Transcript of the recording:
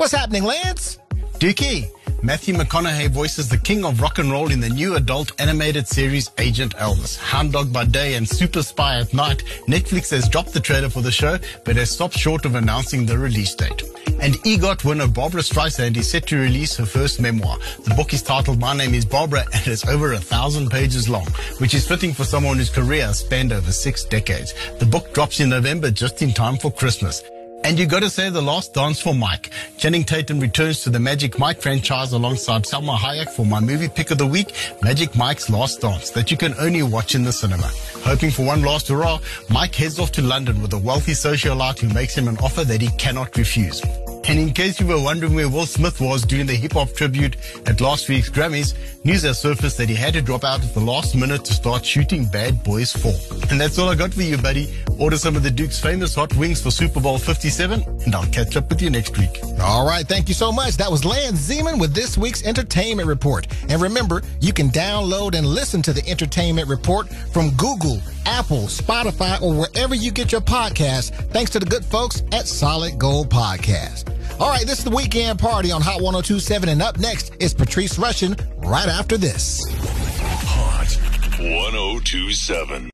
What's happening, Lance? Dookie, Matthew McConaughey voices the king of rock and roll in the new adult animated series Agent Elvis. Hound Dog by day and Super Spy at night, Netflix has dropped the trailer for the show, but has stopped short of announcing the release date. And EGOT winner Barbra Streisand is set to release her first memoir. The book is titled My Name is Barbra and it's over a thousand pages long, which is fitting for someone whose career spanned over six decades. The book drops in November just in time for Christmas. And you got to say the last dance for Mike. Channing Tatum returns to the Magic Mike franchise alongside Salma Hayek for my movie pick of the week, Magic Mike's Last Dance, that you can only watch in the cinema. Hoping for one last hurrah, Mike heads off to London with a wealthy socialite who makes him an offer that he cannot refuse. And in case you were wondering where Will Smith was during the hip hop tribute at last week's Grammys, news has surfaced that he had to drop out at the last minute to start shooting Bad Boys 4. And that's all I got for you, buddy. Order some of the Duke's famous hot wings for Super Bowl 57, and I'll catch up with you next week. All right, thank you so much. That was Lance Zeman with this week's Entertainment Report. And remember, you can download and listen to the Entertainment Report from Google, Apple, Spotify, or wherever you get your podcasts, thanks to the good folks at Solid Gold Podcast. All right, this is the weekend party on Hot 1027, and up next is Patrice Rushen right after this. Hot 1027.